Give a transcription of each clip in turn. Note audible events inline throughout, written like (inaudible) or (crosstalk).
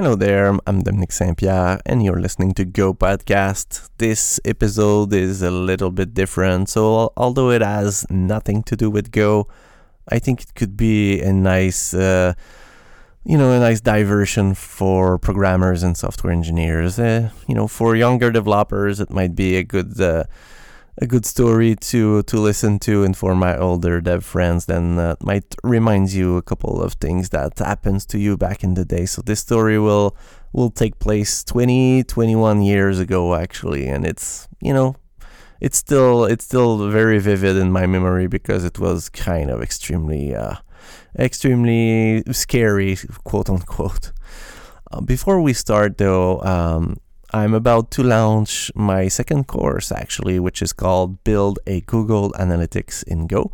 Hello there, I'm Dominic Saint Pierre, and you're listening to Go Podcast. This episode is a little bit different, so although it has nothing to do with Go, I think it could be a nice, uh, you know, a nice diversion for programmers and software engineers. Uh, you know, for younger developers, it might be a good. Uh, a good story to to listen to and for my older dev friends then might remind you a couple of things that happens to you back in the day. So this story will will take place 20 21 years ago actually and it's you know it's still it's still very vivid in my memory because it was kind of extremely uh, extremely scary quote unquote. Uh, before we start though um, I'm about to launch my second course actually, which is called Build a Google Analytics in Go.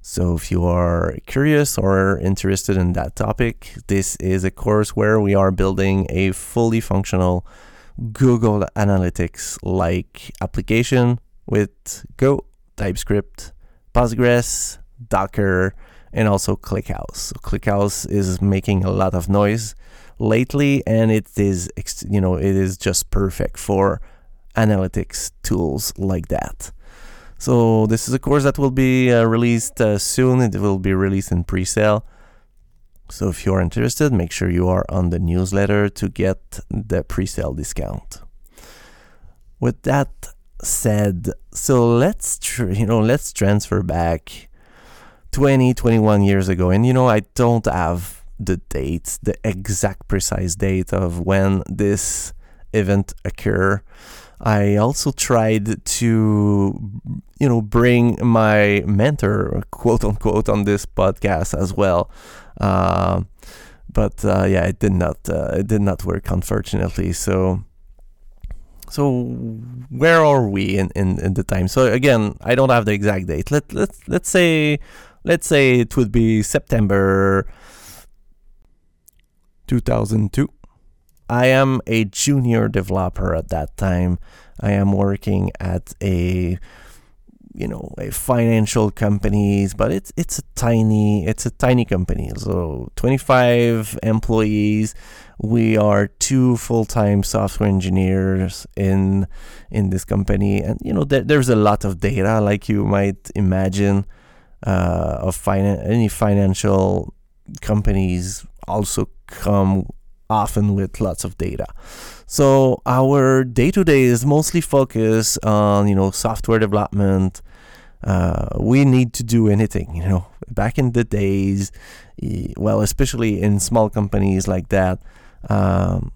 So if you are curious or interested in that topic, this is a course where we are building a fully functional Google Analytics like application with Go, TypeScript, Postgres, Docker, and also ClickHouse. So ClickHouse is making a lot of noise lately, and it is you know it is just perfect for analytics tools like that. So this is a course that will be uh, released uh, soon. It will be released in pre-sale. So if you're interested, make sure you are on the newsletter to get the pre-sale discount. With that said, so let's tr- you know let's transfer back 20 21 years ago and you know I don't have the date, the exact precise date of when this event occur. I also tried to, you know, bring my mentor, quote unquote, on this podcast as well. Uh, but uh, yeah, it did not. Uh, it did not work, unfortunately. So, so where are we in, in, in the time? So again, I don't have the exact date. Let let let's say let's say it would be September 2002. I am a junior developer at that time. I am working at a you know a financial companies but it's it's a tiny it's a tiny company so 25 employees we are two full-time software engineers in in this company and you know there, there's a lot of data like you might imagine uh, of finan- any financial companies also come often with lots of data. So our day to day is mostly focused on you know software development. Uh, we need to do anything, you know. Back in the days, well, especially in small companies like that. Um,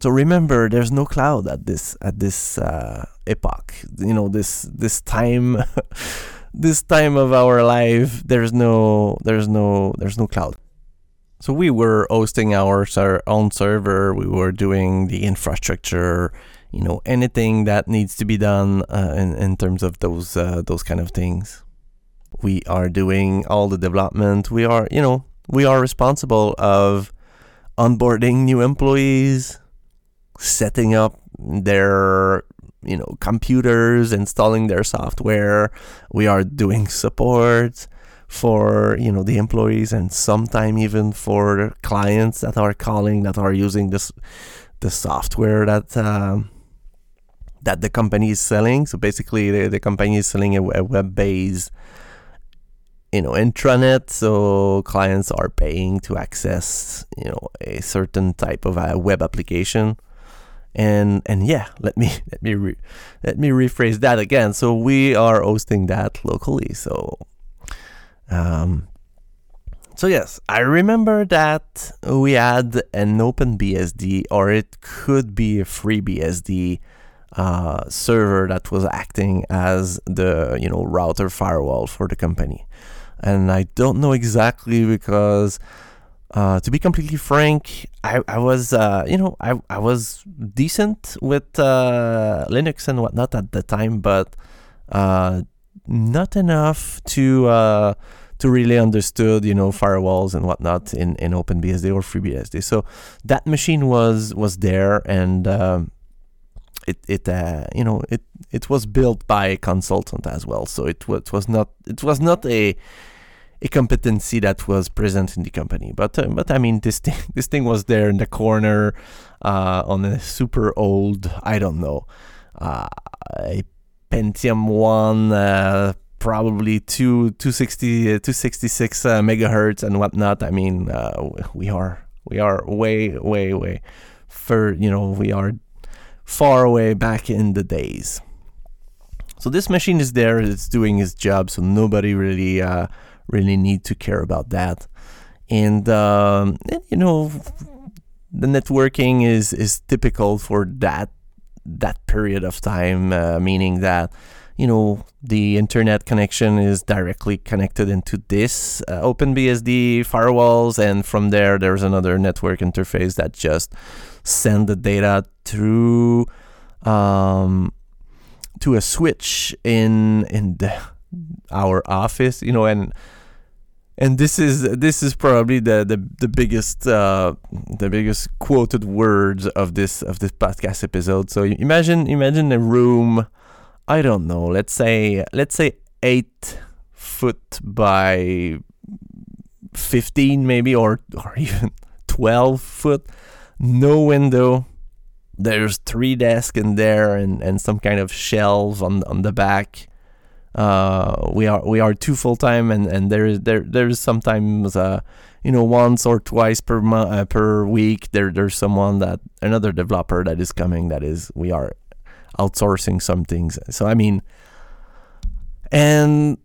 so remember, there's no cloud at this at this uh, epoch. You know this this time, (laughs) this time of our life. There's no there's no there's no cloud. So we were hosting our our own server. We were doing the infrastructure, you know, anything that needs to be done uh, in in terms of those uh, those kind of things. We are doing all the development. We are, you know, we are responsible of onboarding new employees, setting up their you know computers, installing their software. We are doing support for you know the employees and sometime even for clients that are calling that are using this the software that um, that the company is selling. So basically, the, the company is selling a, a web-based you know intranet. So clients are paying to access you know a certain type of a web application. And and yeah let me (laughs) let me re, let me rephrase that again. So we are hosting that locally. So um, so yes, I remember that we had an OpenBSD, or it could be a FreeBSD uh, server that was acting as the you know router firewall for the company. And I don't know exactly because, uh, to be completely frank, I, I was uh, you know I, I was decent with uh, Linux and whatnot at the time, but uh, not enough to uh, to really understood, you know, firewalls and whatnot in, in OpenBSD or FreeBSD. So that machine was was there, and um, it it uh, you know it it was built by a consultant as well. So it it was not it was not a a competency that was present in the company. But uh, but I mean, this thing (laughs) this thing was there in the corner uh, on a super old, I don't know, uh, a Pentium one. Uh, probably two 260 266 uh, megahertz and whatnot i mean uh, we are we are way way way for you know we are far away back in the days so this machine is there it's doing its job so nobody really uh, really need to care about that. And, um, and you know, the networking is is typical for that that period of time, uh, meaning that you know the internet connection is directly connected into this uh, OpenBSD firewalls, and from there there's another network interface that just send the data through um, to a switch in in the, our office, you know, and and this is this is probably the the, the biggest uh, the biggest quoted words of this of this podcast episode. So imagine imagine a room, I don't know, let's say let's say eight foot by fifteen maybe or or (laughs) even twelve foot, no window. There's three desks in there and, and some kind of shelves on on the back uh, we are we are two full time, and and there is there there's sometimes uh, you know once or twice per month uh, per week there there's someone that another developer that is coming that is we are outsourcing some things. So I mean, and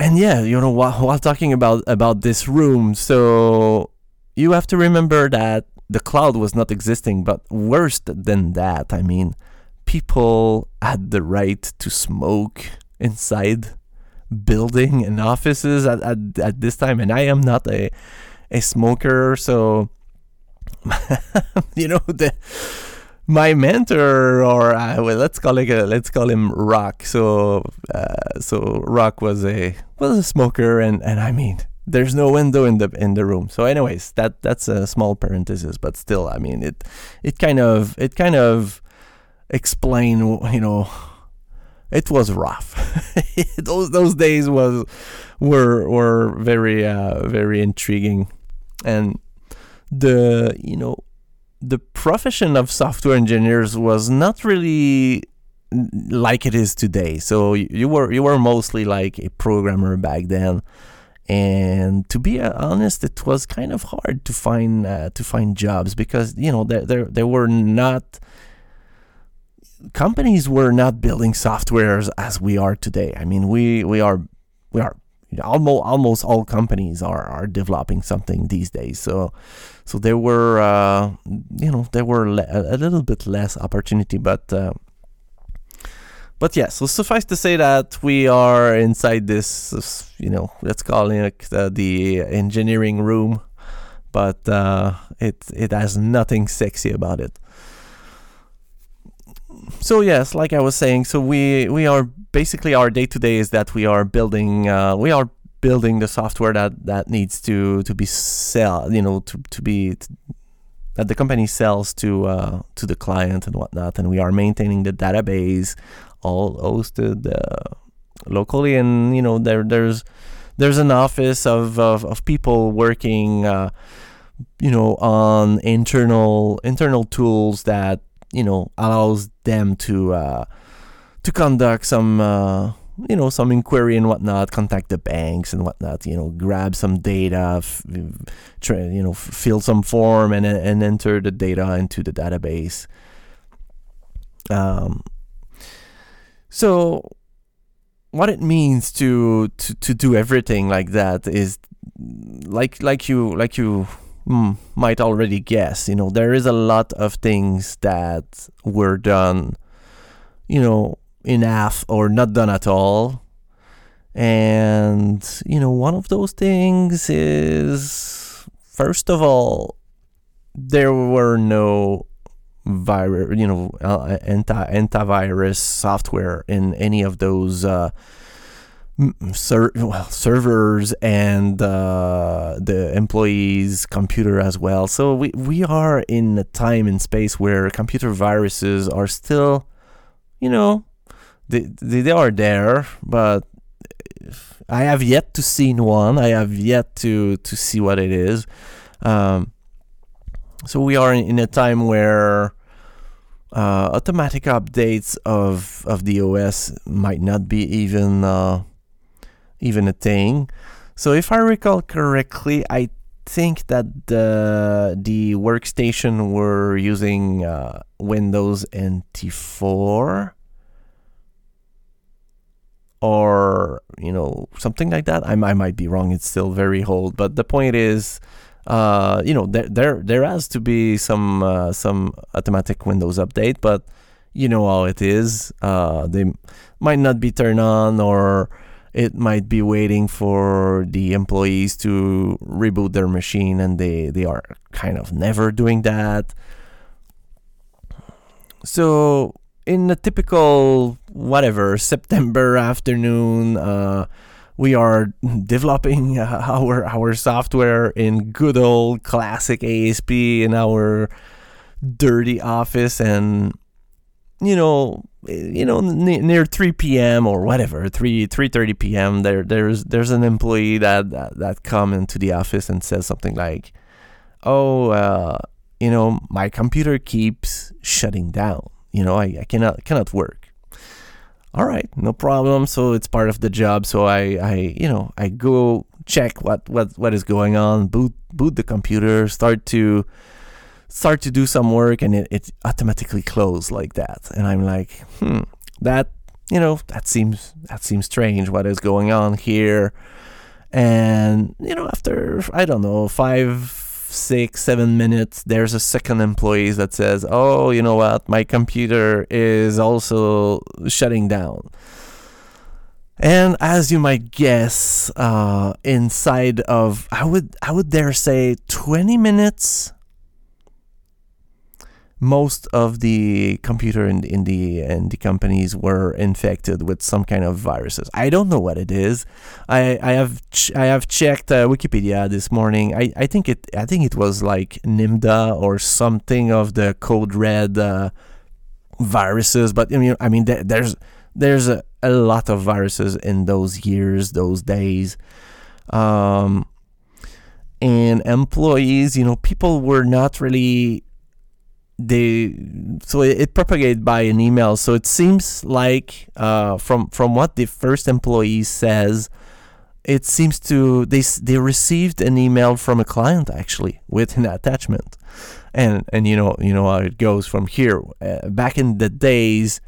and yeah, you know while, while talking about about this room, so you have to remember that the cloud was not existing, but worse than that, I mean, people had the right to smoke inside building and offices at, at, at this time and I am not a a smoker so (laughs) you know the my mentor or uh, well, let's call it a, let's call him Rock. So uh, so Rock was a was a smoker and and I mean there's no window in the in the room. So anyways that that's a small parenthesis but still I mean it it kind of it kind of explain you know it was rough. (laughs) those those days was were were very uh, very intriguing, and the you know the profession of software engineers was not really like it is today. So you were you were mostly like a programmer back then, and to be honest, it was kind of hard to find uh, to find jobs because you know there there there were not companies were not building softwares as we are today. I mean, we we are we are almost almost all companies are are developing something these days. So so there were uh, you know there were le- a little bit less opportunity, but. Uh, but yeah, so suffice to say that we are inside this, you know, let's call it uh, the engineering room, but uh, it it has nothing sexy about it so yes, like I was saying, so we we are basically our day to day is that we are building uh, we are building the software that that needs to to be sell you know to to be to, that the company sells to uh, to the client and whatnot, and we are maintaining the database all hosted uh, locally, and you know there there's there's an office of of, of people working. Uh, you know on internal internal tools that you know allows them to uh, to conduct some uh, you know some inquiry and whatnot, contact the banks and whatnot. You know, grab some data, f- you know, f- fill some form and and enter the data into the database. Um, so what it means to, to to do everything like that is like like you like you might already guess, you know, there is a lot of things that were done, you know, in half or not done at all. And, you know, one of those things is, first of all, there were no virus, you know, uh, anti antivirus software in any of those uh, ser- well, servers and uh, the employees' computer as well. So we, we are in a time and space where computer viruses are still, you know, they, they, they are there, but I have yet to see one. I have yet to to see what it is. Um, so we are in, in a time where uh, automatic updates of of the OS might not be even uh, even a thing. So if I recall correctly, I think that the the workstation were using uh, Windows NT 4 or you know something like that. I, I might be wrong. It's still very old, but the point is, uh, you know, there there there has to be some uh, some automatic Windows update, but you know how it is. Uh, they might not be turned on or it might be waiting for the employees to reboot their machine and they, they are kind of never doing that. So, in a typical, whatever, (laughs) September afternoon, uh, we are (laughs) developing (laughs) our our software in good old classic ASP in our dirty office and you know you know near 3 p.m. or whatever 3 3:30 p.m. there there's there's an employee that, that that come into the office and says something like oh uh, you know my computer keeps shutting down you know I, I cannot cannot work all right no problem so it's part of the job so I I you know I go check what what what is going on boot boot the computer start to start to do some work and it, it automatically closed like that. And i'm like hmm that you know that seems that seems strange. What is going on here? And you know after i don't know five six seven minutes there's a second employee that says oh you know what? My computer is also shutting down. And as you might guess uh, inside of i would i would dare say 20 minutes most of the computer in, in the in the companies were infected with some kind of viruses. I don't know what it is. I I have ch- I have checked uh, Wikipedia this morning. I, I think it I think it was like Nimda or something of the code red uh, viruses. But I mean I mean there's there's a, a lot of viruses in those years those days. Um, and employees, you know, people were not really they so it, it, propagated by an email. So it seems like uh, from from what the first employee says it seems to they they received an email from a client actually with an attachment. And and you know you know how it goes from here. Uh, back in the days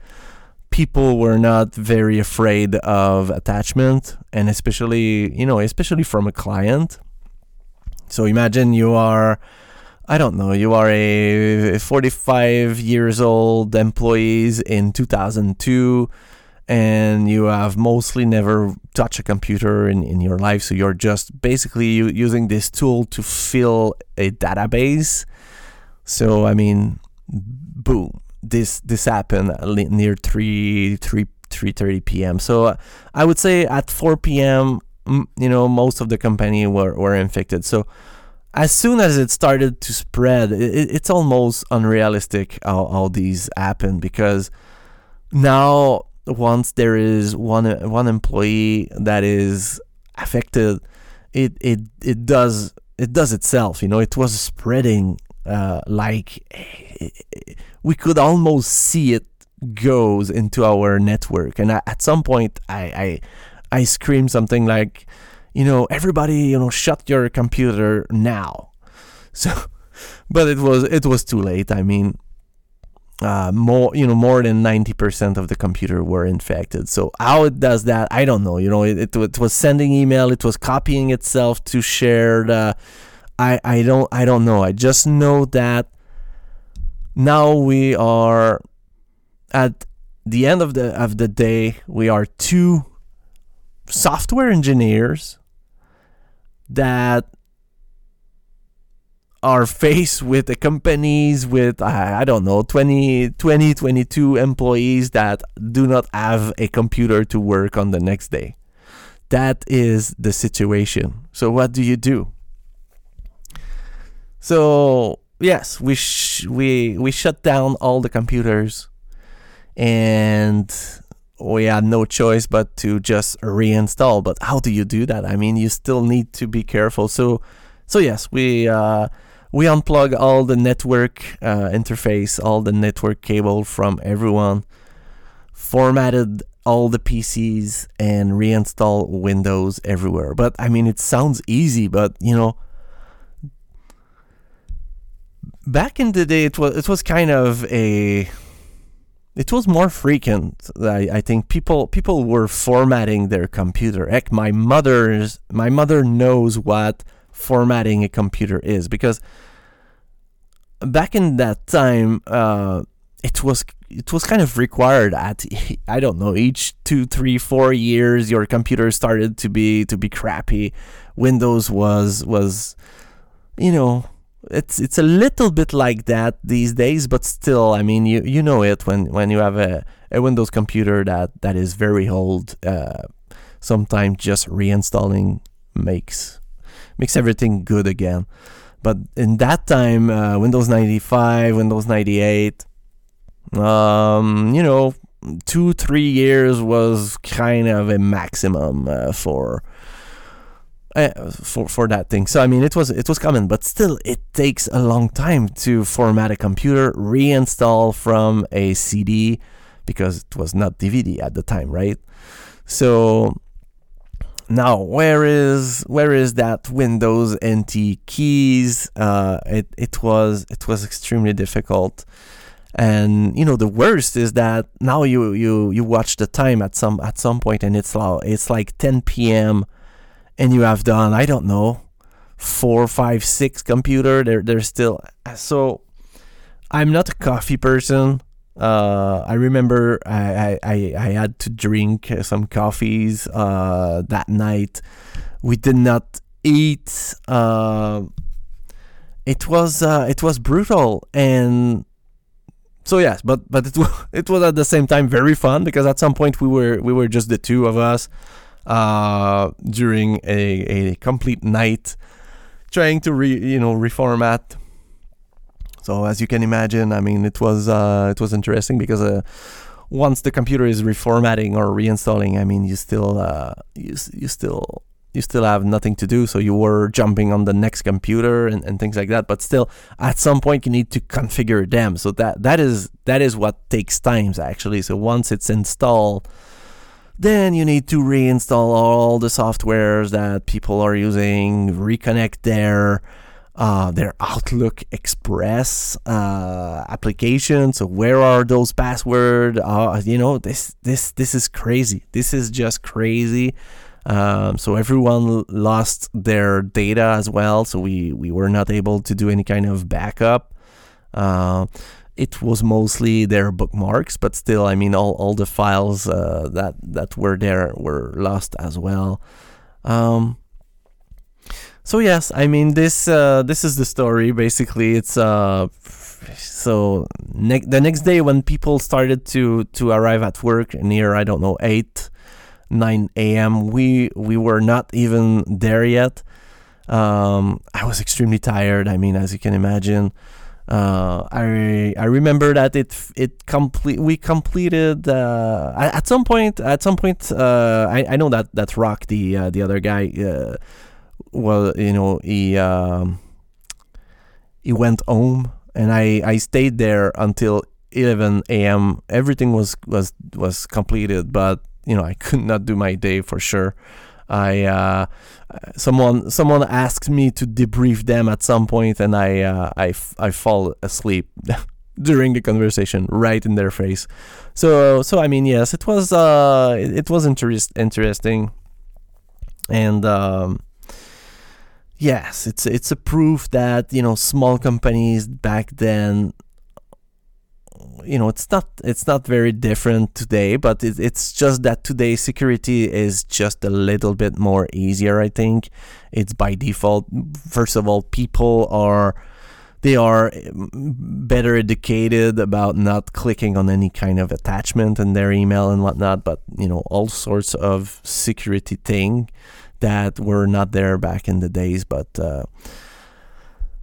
people were not very afraid of attachment and especially you know especially from a client. So imagine you are I don't know, you are a 45 years old employees in 2002 and you have mostly never touched a computer in, in your life. So you're just basically using this tool to fill a database. So, I mean, boom, this, this happened near 3, 3, 3.30 p.m. So I would say at 4 p.m., you know, most of the company were, were infected. So as soon as it started to spread, it, it's almost unrealistic how, how these happen because now once there is one one employee that is affected, it it it does it does itself. You know, it was spreading uh, like we could almost see it goes into our network, and at some point, I I, I screamed something like you know, everybody, you know, shut your computer now. (laughs) So, but it was it was too late. I mean, uh, more you know more than 90% of the computer were infected so how it does that i don't know you know it, it, it was sending email it was copying itself to shared i i don't i don't know i just know that now we are at the end of the of the day we are two software engineers that are faced with the companies with I, don't know 20 20 22 employees that do not have a computer to work on the next day. That is the situation. So what do you do? So yes we sh- we we shut down all the computers and we had no choice but to just reinstall. But how do you do that? I mean, you still need to be careful. So, so yes, we uh, we unplug all the network uh, interface, all the network cable from everyone, formatted all the PCs, and reinstall Windows everywhere. But I mean, it sounds easy, but you know. Back in the day, it was it was kind of a it was more frequent. I, I think people people were formatting their computer. Heck, my mother's my mother knows what formatting a computer is because back in that time, uh, it was it was kind of required at (laughs) I don't know each two, three, four years your computer started to be to be crappy. Windows was was you know it's it's a little bit like that these days, but still, I mean, you you know it when when you have a, a Windows computer that that is very old. Uh, sometimes just reinstalling makes makes everything good again. But in that time, uh, Windows 95, Windows 98, um, you know, two three years was kind of a maximum uh, for uh, for for that thing. So I mean, it was it was common, but still, it takes a long time to format a computer, reinstall from a CD because it was not DVD at the time, right? So now where is where is that Windows NT keys? Uh, it it was it was extremely difficult. And you know the worst is that now you you you watch the time at some at some point and it's it's like 10 p.m and you have done I don't know four, five, six computer. They're they're still so. I'm not a coffee person. Uh, I remember I, I, I had to drink some coffees uh, that night. We did not eat. Uh, it was uh, it was brutal and so yes, but but it was (laughs) it was at the same time very fun because at some point we were we were just the two of us uh, during a, a complete night trying to re, you know reformat. So as you can imagine i mean it was uh, it was interesting because uh, once the computer is reformatting or reinstalling i mean you still uh, you, you still you still have nothing to do. So you were jumping on the next computer and, and things like that. But still at some point you need to configure them. So that that is that is what takes times actually. So once it's installed then you need to reinstall all the softwares that people are using, reconnect their uh, their Outlook Express uh, application. So where are those passwords? Uh, you know this this this is crazy. This is just crazy. Um, so everyone lost their data as well. So we we were not able to do any kind of backup. Uh, it was mostly their bookmarks, but still, I mean, all, all the files uh, that that were there were lost as well. Um, so yes, I mean this uh, this is the story. Basically, it's uh, so ne- the next day when people started to to arrive at work near I don't know eight, nine a.m. We we were not even there yet. Um, I was extremely tired. I mean, as you can imagine. Uh, I I remember that it it complete we completed uh, at some point at some point uh, I, I know that that Rock the uh, the other guy uh, well you know he um, he went home and I, I stayed there until 11 a.m. Everything was was was completed, but you know I could not do my day for sure. I uh, someone someone asked me to debrief them at some point, and I uh, I, I fall asleep (laughs) during the conversation right in their face. So so I mean yes, it was uh it, it was interest interesting, and um, yes, it's it's a proof that you know small companies back then you know it's not it's not very different today but it, it's just that today security is just a little bit more easier i think. It's by default. First of all people are they are better educated about not clicking on any kind of attachment in their email and whatnot but you know all sorts of security thing that were not there back in the days. But uh,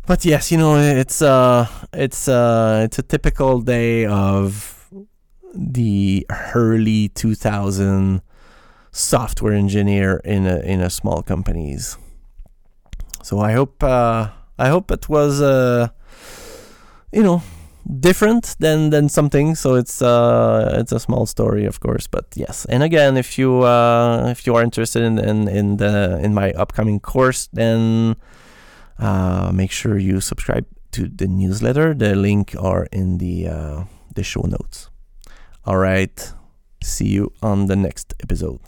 but yes, you know, it's uh, it's uh, it's a typical day of the early 2000 software engineer in a in a small companies. So I hope uh, I hope it was uh, you know different than than something. So it's uh, it's a small story, of course, but yes. And again, if you uh, if you are interested in in in the in my upcoming course, then uh, make sure you subscribe to the newsletter. The link are in the uh, the show notes. All right. See you on the next episode.